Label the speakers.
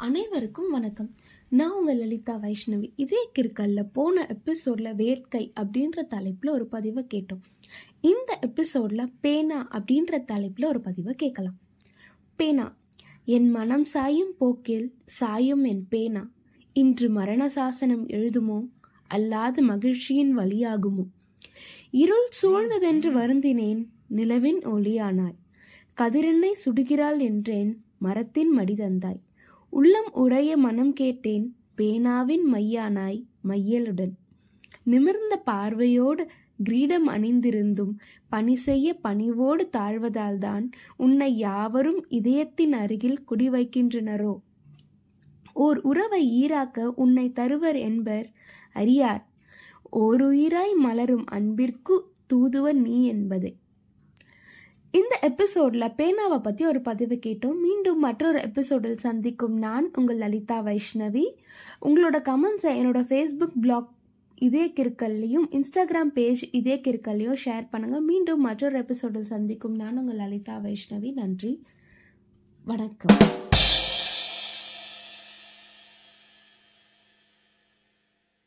Speaker 1: அனைவருக்கும் வணக்கம். நான் உங்கள் லலிதா வைஷ்ணவி. இதே கிற்கல்ல போன எபிசோட்ல வேட்கை அப்படின்ற தலைப்புல ஒரு பதிவை கேட்டோம். இந்த எபிசோட்ல பேனா அப்படின்ற தலைப்புல ஒரு பதிவை கேட்கலாம். பேனா என் மனம் சாயும் போக்கில் சாயும் என் பேனா. இன்று மரண சாசனம் எழுதுமோ? அல்லாது மகிழ்ச்சியின் வழியாகுமோ? இருள் சூழ்ந்ததென்று வருந்தினேன் நிலவின் ஒளியானாய். கதிரெண்ணை சுடுகிறாள் என்றேன் மரத்தின் மடி தந்தாய். உள்ளம் உறைய மனம் கேட்டேன் பேனாவின் மையானாய் மையலுடன். நிமிர்ந்த பார்வையோடு கிரீடம் அணிந்திருந்தும் பணி செய்ய பணிவோடு தாழ்வதால்தான் உன்னை யாவரும் இதயத்தின் அருகில் குடிவைக்கின்றனரோ. ஓர் உறவை ஈராக்க உன்னை தருவர் என்பர் அறியார். ஓருயிராய் மலரும் அன்பிற்கு தூதுவர் நீ என்பதே. இந்த எபிசோட்ல பேனாவை பத்தி ஒரு பதிவு கேட்டோம். மீண்டும் மற்றொரு எபிசோடில் சந்திக்கும் நான் உங்கள் லலிதா வைஷ்ணவி. உங்களோட கமெண்ட்ஸை என்னோட ஃபேஸ்புக் பிளாக் இதே கிருக்கல்லையும் இன்ஸ்டாகிராம் பேஜ் இதே கிருக்கல்லையும் ஷேர் பண்ணுங்க. மீண்டும் மற்றொரு எபிசோடில் சந்திக்கும் நான் உங்கள் லலிதா வைஷ்ணவி. நன்றி. வணக்கம்.